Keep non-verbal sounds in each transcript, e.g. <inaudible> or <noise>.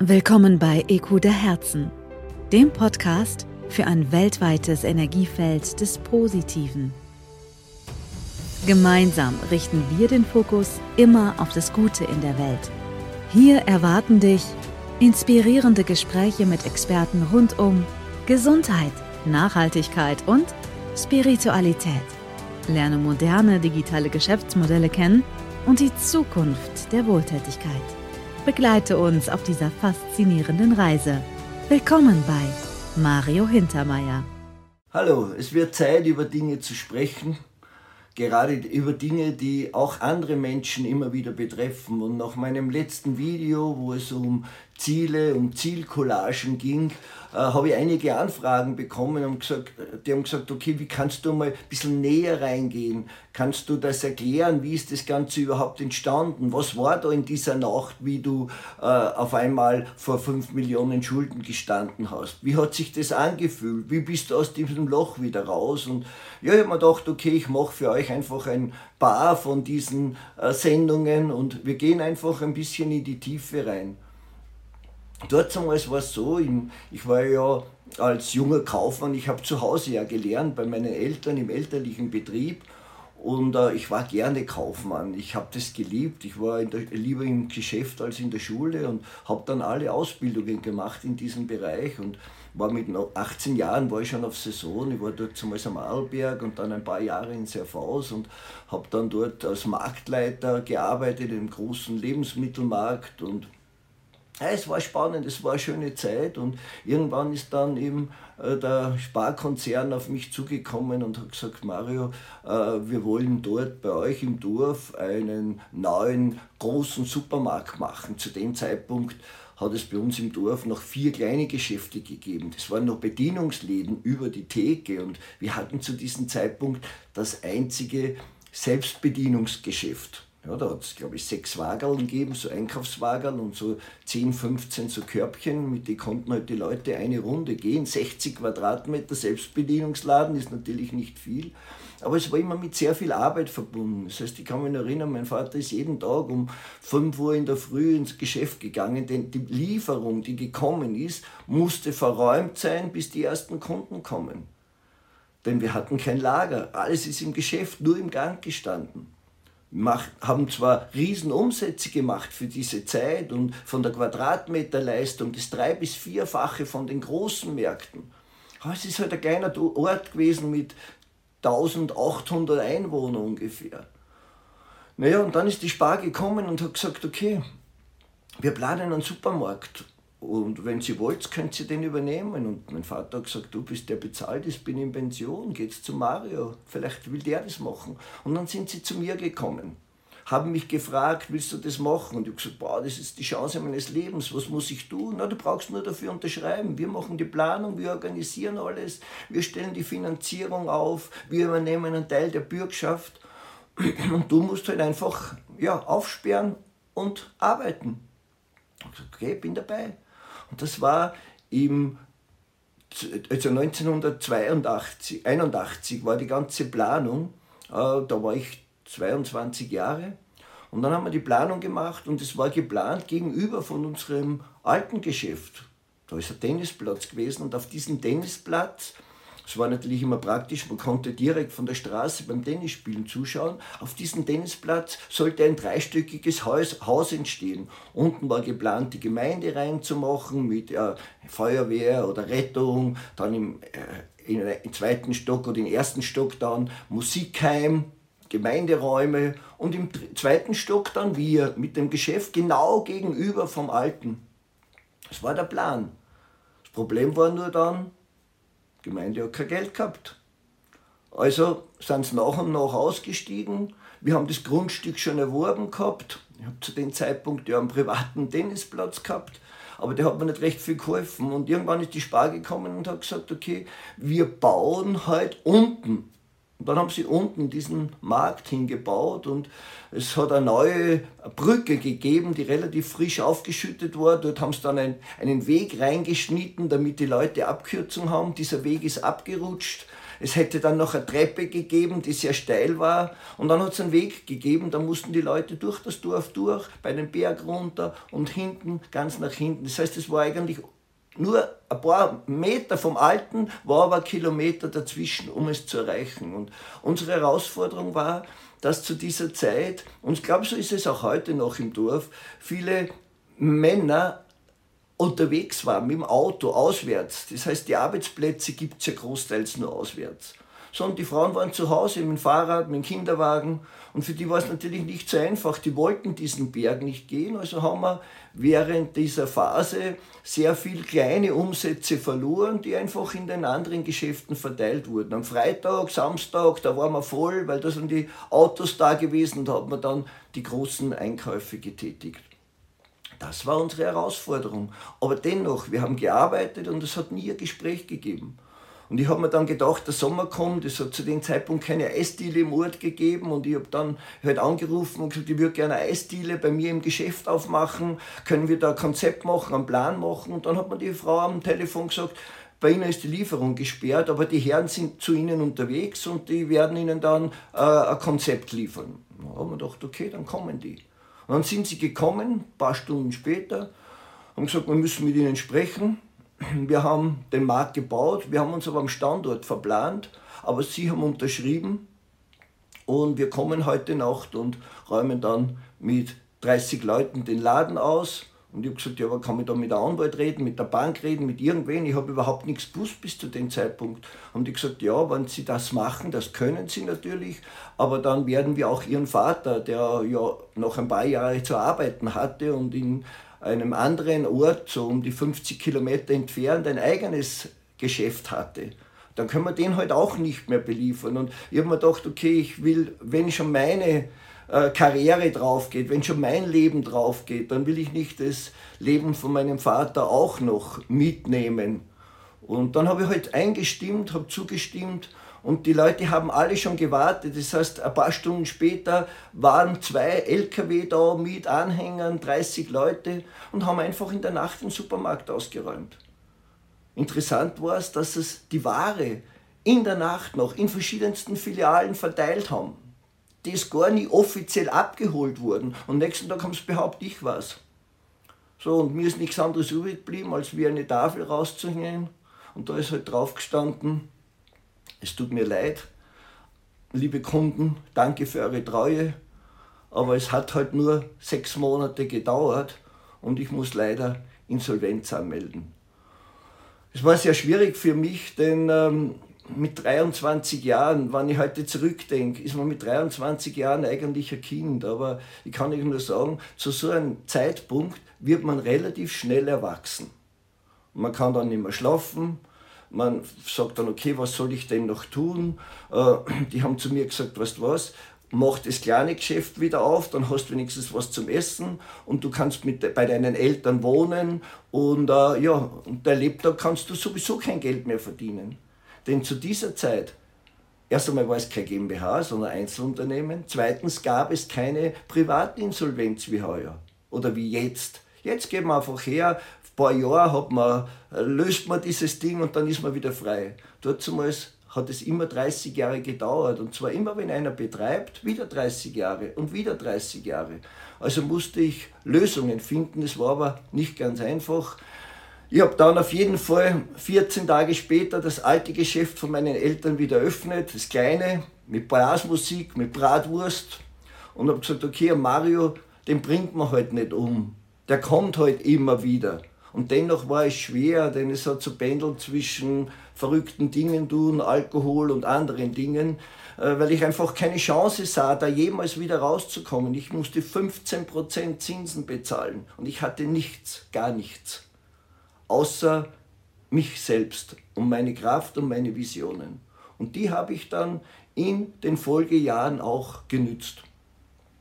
Willkommen bei EQ der Herzen, dem Podcast für ein weltweites Energiefeld des Positiven. Gemeinsam richten wir den Fokus immer auf das Gute in der Welt. Hier erwarten dich inspirierende Gespräche mit Experten rund um Gesundheit, Nachhaltigkeit und Spiritualität. Lerne moderne digitale Geschäftsmodelle kennen und die Zukunft der Wohltätigkeit. Begleite uns auf dieser faszinierenden Reise. Willkommen bei Mario Hintermeier. Hallo, es wird Zeit, über Dinge zu sprechen, gerade über Dinge, die auch andere Menschen immer wieder betreffen. Und nach meinem letzten Video, wo es um Ziele, um Zielcollagen ging, äh, habe ich einige Anfragen bekommen und gesagt, die haben gesagt, okay, wie kannst du mal ein bisschen näher reingehen? Kannst du das erklären? Wie ist das Ganze überhaupt entstanden? Was war da in dieser Nacht, wie du äh, auf einmal vor fünf Millionen Schulden gestanden hast? Wie hat sich das angefühlt? Wie bist du aus diesem Loch wieder raus? Und ja, ich habe mir gedacht, okay, ich mache für euch einfach ein paar von diesen äh, Sendungen und wir gehen einfach ein bisschen in die Tiefe rein. Dort war es so, ich war ja als junger Kaufmann, ich habe zu Hause ja gelernt bei meinen Eltern im elterlichen Betrieb und äh, ich war gerne Kaufmann. Ich habe das geliebt. Ich war der, lieber im Geschäft als in der Schule und habe dann alle Ausbildungen gemacht in diesem Bereich und war mit 18 Jahren war ich schon auf Saison. Ich war dort zumeist am Arlberg und dann ein paar Jahre in Serfaus und habe dann dort als Marktleiter gearbeitet im großen Lebensmittelmarkt und ja, es war spannend, es war eine schöne Zeit und irgendwann ist dann eben äh, der Sparkonzern auf mich zugekommen und hat gesagt, Mario, äh, wir wollen dort bei euch im Dorf einen neuen großen Supermarkt machen. Zu dem Zeitpunkt hat es bei uns im Dorf noch vier kleine Geschäfte gegeben. Das waren noch Bedienungsläden über die Theke und wir hatten zu diesem Zeitpunkt das einzige Selbstbedienungsgeschäft. Ja, da hat es, glaube ich, sechs Wageln gegeben, so Einkaufswageln und so 10, 15 so Körbchen, mit denen konnten halt die Leute eine Runde gehen. 60 Quadratmeter Selbstbedienungsladen ist natürlich nicht viel, aber es war immer mit sehr viel Arbeit verbunden. Das heißt, ich kann mich erinnern, mein Vater ist jeden Tag um 5 Uhr in der Früh ins Geschäft gegangen, denn die Lieferung, die gekommen ist, musste verräumt sein, bis die ersten Kunden kommen. Denn wir hatten kein Lager, alles ist im Geschäft nur im Gang gestanden macht, haben zwar Riesenumsätze gemacht für diese Zeit und von der Quadratmeterleistung das drei- bis vierfache von den großen Märkten. Aber es ist halt ein kleiner Ort gewesen mit 1800 Einwohnern ungefähr. Naja, und dann ist die Spar gekommen und hat gesagt, okay, wir planen einen Supermarkt und wenn Sie wollt, könnt Sie den übernehmen. Und mein Vater hat gesagt, du bist der bezahlt ist, bin in Pension, geht's zu Mario, vielleicht will der das machen. Und dann sind sie zu mir gekommen, haben mich gefragt, willst du das machen? Und ich habe gesagt, boah, das ist die Chance meines Lebens, was muss ich tun? Na, du brauchst nur dafür unterschreiben. Wir machen die Planung, wir organisieren alles, wir stellen die Finanzierung auf, wir übernehmen einen Teil der Bürgschaft. <clears throat> Und du musst halt einfach ja, aufsperren und arbeiten. Ich habe gesagt, okay, bin dabei. Und das war im also 1982, 81 war die ganze Planung, äh, da war ich 22 Jahre. Und dann haben wir die Planung gemacht und es war geplant gegenüber von unserem alten Geschäft. Da ist ein Tennisplatz gewesen und auf diesem Tennisplatz es war natürlich immer praktisch, man konnte direkt von der Straße beim Tennisspielen zuschauen. Auf diesem Tennisplatz sollte ein dreistöckiges Haus, Haus entstehen. Unten war geplant, die Gemeinde reinzumachen mit äh, Feuerwehr oder Rettung, dann im, äh, im, im zweiten Stock oder im ersten Stock dann Musikheim, Gemeinderäume und im zweiten Stock dann wir mit dem Geschäft genau gegenüber vom alten. Das war der Plan. Das Problem war nur dann, die Gemeinde hat kein Geld gehabt. Also sind sie nach und nach ausgestiegen. Wir haben das Grundstück schon erworben gehabt. Ich habe zu dem Zeitpunkt ja einen privaten Tennisplatz gehabt, aber der hat mir nicht recht viel geholfen. Und irgendwann ist die Spar gekommen und hat gesagt, okay, wir bauen halt unten und dann haben sie unten diesen Markt hingebaut und es hat eine neue Brücke gegeben, die relativ frisch aufgeschüttet war. Dort haben sie dann ein, einen Weg reingeschnitten, damit die Leute Abkürzung haben. Dieser Weg ist abgerutscht. Es hätte dann noch eine Treppe gegeben, die sehr steil war. Und dann hat es einen Weg gegeben, da mussten die Leute durch das Dorf durch, bei den Berg runter und hinten, ganz nach hinten. Das heißt, es war eigentlich nur ein paar Meter vom Alten, war aber Kilometer dazwischen, um es zu erreichen. Und unsere Herausforderung war, dass zu dieser Zeit, und ich glaube, so ist es auch heute noch im Dorf, viele Männer unterwegs waren mit dem Auto auswärts. Das heißt, die Arbeitsplätze gibt es ja großteils nur auswärts. Sondern die Frauen waren zu Hause mit dem Fahrrad, mit dem Kinderwagen und für die war es natürlich nicht so einfach. Die wollten diesen Berg nicht gehen, also haben wir während dieser Phase sehr viel kleine Umsätze verloren, die einfach in den anderen Geschäften verteilt wurden. Am Freitag, Samstag, da waren wir voll, weil da sind die Autos da gewesen und da hat man dann die großen Einkäufe getätigt. Das war unsere Herausforderung. Aber dennoch, wir haben gearbeitet und es hat nie ein Gespräch gegeben. Und ich habe mir dann gedacht, der Sommer kommt, es hat zu dem Zeitpunkt keine Eisdiele im Ort gegeben und ich habe dann halt angerufen und gesagt, ich würde gerne eine Eisdiele bei mir im Geschäft aufmachen, können wir da ein Konzept machen, einen Plan machen und dann hat mir die Frau am Telefon gesagt, bei Ihnen ist die Lieferung gesperrt, aber die Herren sind zu Ihnen unterwegs und die werden Ihnen dann äh, ein Konzept liefern. Da haben wir gedacht, okay, dann kommen die. Und dann sind sie gekommen, ein paar Stunden später, haben gesagt, wir müssen mit ihnen sprechen. <clears throat> Wir haben den Markt gebaut, wir haben uns aber am Standort verplant, aber sie haben unterschrieben und wir kommen heute Nacht und räumen dann mit 30 Leuten den Laden aus und ich habe gesagt, ja, aber kann ich da mit der Anwalt reden, mit der Bank reden, mit irgendwen? Ich habe überhaupt nichts gewusst bis zu dem Zeitpunkt. Haben die gesagt, ja, wenn sie das machen, das können sie natürlich, aber dann werden wir auch ihren Vater, der ja noch ein paar Jahre zu arbeiten hatte und in einem anderen Ort, so um die 50 Kilometer entfernt, ein eigenes Geschäft hatte dann können wir den halt auch nicht mehr beliefern. Und ich habe mir gedacht, okay, ich will, wenn schon meine äh, Karriere drauf geht, wenn schon mein Leben drauf geht, dann will ich nicht das Leben von meinem Vater auch noch mitnehmen. Und dann habe ich halt eingestimmt, habe zugestimmt und die Leute haben alle schon gewartet. Das heißt, ein paar Stunden später waren zwei LKW da mit Anhängern, 30 Leute und haben einfach in der Nacht den Supermarkt ausgeräumt. Interessant war es, dass es die Ware in der Nacht noch in verschiedensten Filialen verteilt haben die ist gar nie offiziell abgeholt worden. Und nächsten Tag haben sie behauptet, ich was. So, und mir ist nichts anderes übrig geblieben, als wie eine Tafel rauszuhängen. Und da ist halt drauf gestanden, es tut mir leid, liebe Kunden, danke für eure Treue, aber es hat halt nur sechs Monate gedauert und ich muss leider Insolvenz anmelden. Es war sehr schwierig für mich, denn ähm, mit 23 Jahren, wenn ich heute zurückdenke, ist man mit 23 Jahren eigentlich ein Kind. Aber ich kann Ihnen nur sagen, zu so einem Zeitpunkt wird man relativ schnell erwachsen. Man kann dann nicht mehr schlafen, man sagt dann, okay, was soll ich denn noch tun? Äh, die haben zu mir gesagt, weißt du was, mach das kleine Geschäft wieder auf, dann hast du wenigstens was zum Essen und du kannst mit, bei deinen Eltern wohnen und äh, ja, und der Lebtag kannst du sowieso kein Geld mehr verdienen. Denn zu dieser Zeit, erst einmal war es kein GmbH, sondern Einzelunternehmen. Zweitens gab es keine Privatinsolvenz wie heuer oder wie jetzt. Jetzt geht man einfach her, paar Jahre hat man, löst man dieses Ding und dann ist man wieder frei. Dort zumals hat es immer 30 Jahre gedauert. Und zwar immer, wenn einer betreibt, wieder 30 Jahre und wieder 30 Jahre. Also musste ich Lösungen finden. Es war aber nicht ganz einfach. Ich habe dann auf jeden Fall 14 Tage später das alte Geschäft von meinen Eltern wieder eröffnet, das kleine, mit Blasmusik, mit Bratwurst. Und habe gesagt, okay, Mario, den bringt man halt nicht um. Der kommt halt immer wieder. Und dennoch war es schwer, denn es hat zu pendeln zwischen verrückten Dingen tun, Alkohol und anderen Dingen, äh, weil ich einfach keine Chance sah, da jemals wieder rauszukommen. Ich musste 15% Zinsen bezahlen und ich hatte nichts, gar nichts außer mich selbst und meine Kraft und meine Visionen. Und die habe ich dann in den Folgejahren auch genützt.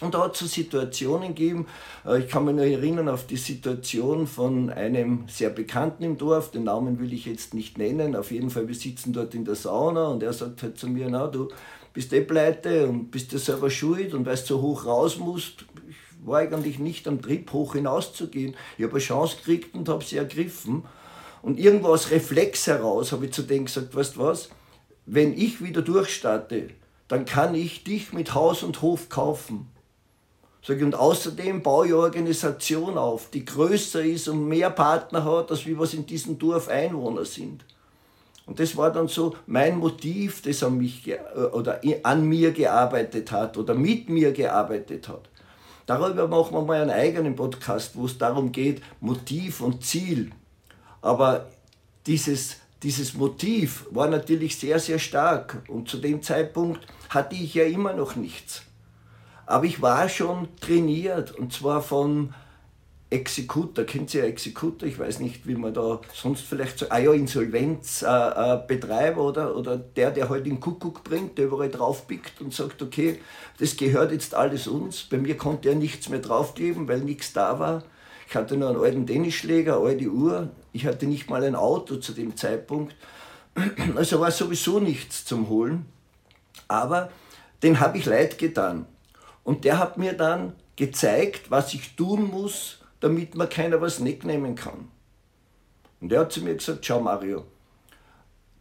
Und da hat es so Situationen gegeben, äh, ich kann mich nur erinnern auf die Situation von einem sehr Bekannten im Dorf, den Namen will ich jetzt nicht nennen, auf jeden Fall, wir sitzen dort in der Sauna und er sagt halt zu mir, na du bist eh pleite und bist dir selber schuld und weil du so hoch raus musst, war eigentlich nicht am Trip hoch hinauszugehen. Ich habe eine Chance gekriegt und habe sie ergriffen. Und irgendwo aus Reflex heraus habe ich zu denen gesagt, weißt was, wenn ich wieder durchstarte, dann kann ich dich mit Haus und Hof kaufen. Sag ich, und außerdem baue ich eine Organisation auf, die größer ist und mehr Partner hat, als wie was in diesem Dorf Einwohner sind. Und das war dann so mein Motiv, das an, mich oder an mir gearbeitet hat oder mit mir gearbeitet hat. Darüber machen wir mal einen eigenen Podcast, wo es darum geht, Motiv und Ziel. Aber dieses, dieses Motiv war natürlich sehr, sehr stark. Und zu dem Zeitpunkt hatte ich ja immer noch nichts. Aber ich war schon trainiert und zwar von Exekutor, kennt ihr ja Exekutor? Ich weiß nicht, wie man da sonst vielleicht so, ah ja, Insolvenzbetreiber äh, äh, oder, oder der, der halt den Kuckuck bringt, der überall draufpickt und sagt, okay, das gehört jetzt alles uns. Bei mir konnte er nichts mehr draufgeben, weil nichts da war. Ich hatte nur einen alten Tennisschläger, eine alte Uhr. Ich hatte nicht mal ein Auto zu dem Zeitpunkt. Also war sowieso nichts zum Holen. Aber den habe ich leid getan. Und der hat mir dann gezeigt, was ich tun muss, damit mir keiner was wegnehmen kann. Und er hat zu mir gesagt, schau Mario,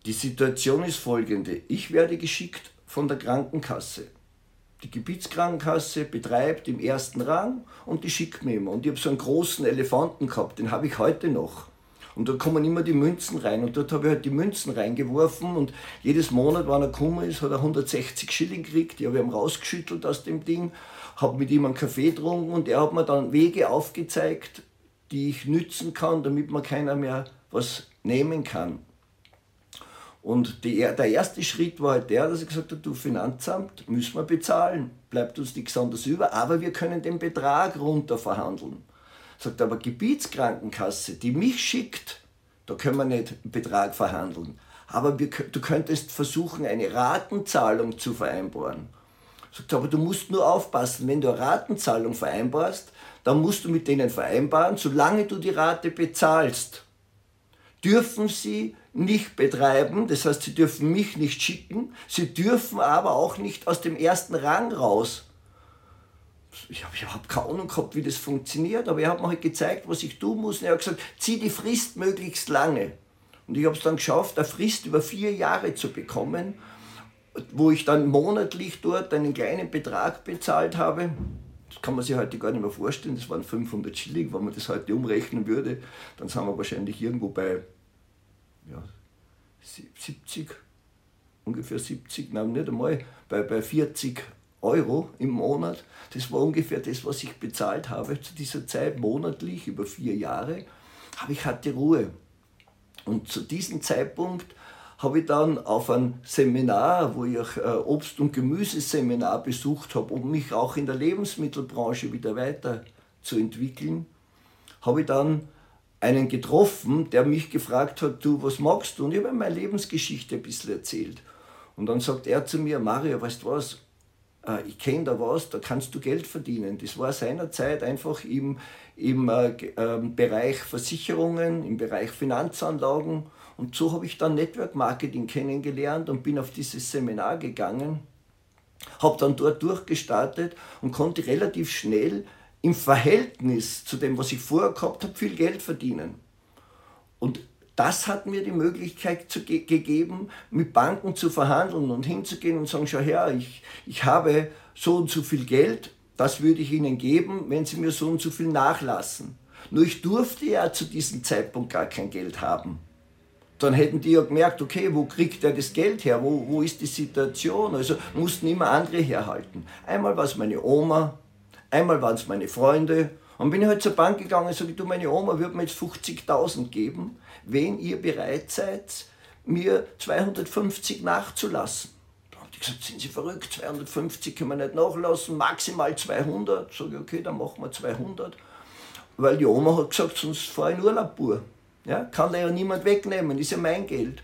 die Situation ist folgende. Ich werde geschickt von der Krankenkasse. Die Gebietskrankenkasse betreibt im ersten Rang und die schickt mir immer. Und ich habe so einen großen Elefanten gehabt, den habe ich heute noch. Und da kommen immer die Münzen rein. Und dort habe ich halt die Münzen reingeworfen. Und jedes Monat, wenn er gekommen ist, hat er 160 Schilling gekriegt. Die habe ich ihm rausgeschüttelt aus dem Ding habe mit ihm einen Kaffee getrunken und er hat mir dann Wege aufgezeigt, die ich nützen kann, damit mir keiner mehr was nehmen kann. Und die, der erste Schritt war halt der, dass ich gesagt habe, du Finanzamt, müssen wir bezahlen, bleibt uns nichts anderes über, aber wir können den Betrag runter verhandeln. Sagt aber Gebietskrankenkasse, die mich schickt, da können wir nicht einen Betrag verhandeln. Aber wir, du könntest versuchen, eine Ratenzahlung zu vereinbaren. Sagt, aber du musst nur aufpassen, wenn du eine Ratenzahlung vereinbarst, dann musst du mit denen vereinbaren, solange du die Rate bezahlst, dürfen sie nicht betreiben, das heißt, sie dürfen mich nicht schicken, sie dürfen aber auch nicht aus dem ersten Rang raus. Ich habe überhaupt keine Ahnung gehabt, wie das funktioniert, aber er hat mir halt gezeigt, was ich tun muss. Und er hat gesagt, zieh die Frist möglichst lange. Und ich habe es dann geschafft, eine Frist über vier Jahre zu bekommen wo ich dann monatlich dort einen kleinen Betrag bezahlt habe. Das kann man sich heute gar nicht mehr vorstellen, das waren 500 Schilling, wenn man das heute umrechnen würde, dann sind wir wahrscheinlich irgendwo bei ja, 70, ungefähr 70, nein, nicht einmal, bei, bei 40 Euro im Monat. Das war ungefähr das, was ich bezahlt habe zu dieser Zeit, monatlich über vier Jahre. Aber ich hatte Ruhe. Und zu diesem Zeitpunkt habe ich dann auf ein Seminar, wo ich äh, Obst- und Gemüseseminar besucht habe, um mich auch in der Lebensmittelbranche wieder weiterzuentwickeln, habe ich dann einen getroffen, der mich gefragt hat, du, was magst du? Und ich habe meine Lebensgeschichte ein bisschen erzählt. Und dann sagt er zu mir, Mario, weißt du was, äh, ich kenne da was, da kannst du Geld verdienen. Das war seinerzeit einfach im, im äh, äh, Bereich Versicherungen, im Bereich Finanzanlagen und so habe ich dann Network Marketing kennengelernt und bin auf dieses Seminar gegangen, habe dann dort durchgestartet und konnte relativ schnell im Verhältnis zu dem, was ich vorher gehabt habe, viel Geld verdienen. Und das hat mir die Möglichkeit zu, ge gegeben, mit Banken zu verhandeln und hinzugehen und sagen, schau her, ich, ich habe so und so viel Geld, das würde ich Ihnen geben, wenn Sie mir so und so viel nachlassen. Nur ich durfte ja zu diesem Zeitpunkt gar kein Geld haben dann hätten die ja gemerkt, okay, wo kriegt er das Geld her, wo, wo ist die Situation? Also mussten immer andere herhalten. Einmal war es meine Oma, einmal waren es meine Freunde. Und bin ich halt zur Bank gegangen und sage, du, meine Oma würde mir jetzt 50.000 geben, wenn ihr bereit seid, mir 250 nachzulassen. Da haben die gesagt, sind Sie verrückt, 250 können wir nicht nachlassen, maximal 200. Sag ich, okay, dann machen wir 200. Weil die Oma hat gesagt, sonst fahre ich in Urlaub pur. Ja, kann da ja niemand wegnehmen, ist ja mein Geld.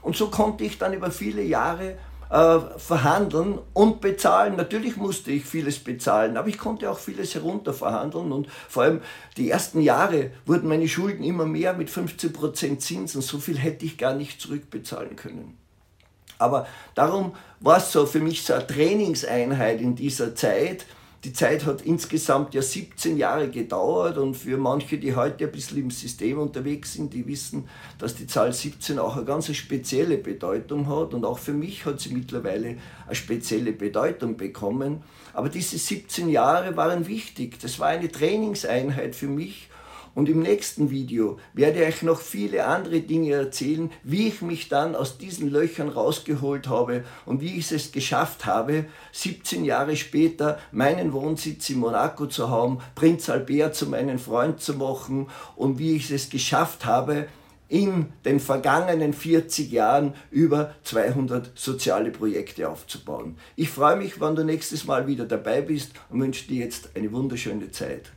Und so konnte ich dann über viele Jahre äh, verhandeln und bezahlen. Natürlich musste ich vieles bezahlen, aber ich konnte auch vieles herunterverhandeln und vor allem die ersten Jahre wurden meine Schulden immer mehr mit 15% Zinsen. So viel hätte ich gar nicht zurückbezahlen können. Aber darum war es so für mich so eine Trainingseinheit in dieser Zeit, Die Zeit hat insgesamt ja 17 Jahre gedauert und für manche, die heute ein bisschen im System unterwegs sind, die wissen, dass die Zahl 17 auch eine ganz spezielle Bedeutung hat und auch für mich hat sie mittlerweile eine spezielle Bedeutung bekommen. Aber diese 17 Jahre waren wichtig. Das war eine Trainingseinheit für mich und im nächsten Video werde ich noch viele andere Dinge erzählen, wie ich mich dann aus diesen Löchern rausgeholt habe und wie ich es geschafft habe, 17 Jahre später meinen Wohnsitz in Monaco zu haben, Prinz Albert zu meinem Freund zu machen und wie ich es geschafft habe, in den vergangenen 40 Jahren über 200 soziale Projekte aufzubauen. Ich freue mich, wenn du nächstes Mal wieder dabei bist und wünsche dir jetzt eine wunderschöne Zeit.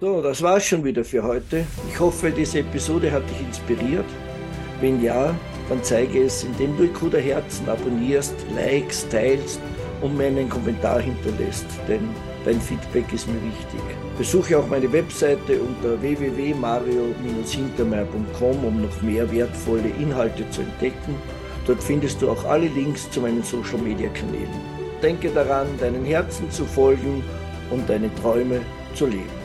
So, das war's schon wieder für heute. Ich hoffe, diese Episode hat dich inspiriert. Wenn ja, dann zeige es, indem du Kuda Herzen abonnierst, likest, teilst und mir einen Kommentar hinterlässt, denn dein Feedback ist mir wichtig. Besuche auch meine Webseite unter www.mario-hintermeier.com, um noch mehr wertvolle Inhalte zu entdecken. Dort findest du auch alle Links zu meinen Social Media Kanälen. Denke daran, deinen Herzen zu folgen und deine Träume zu leben.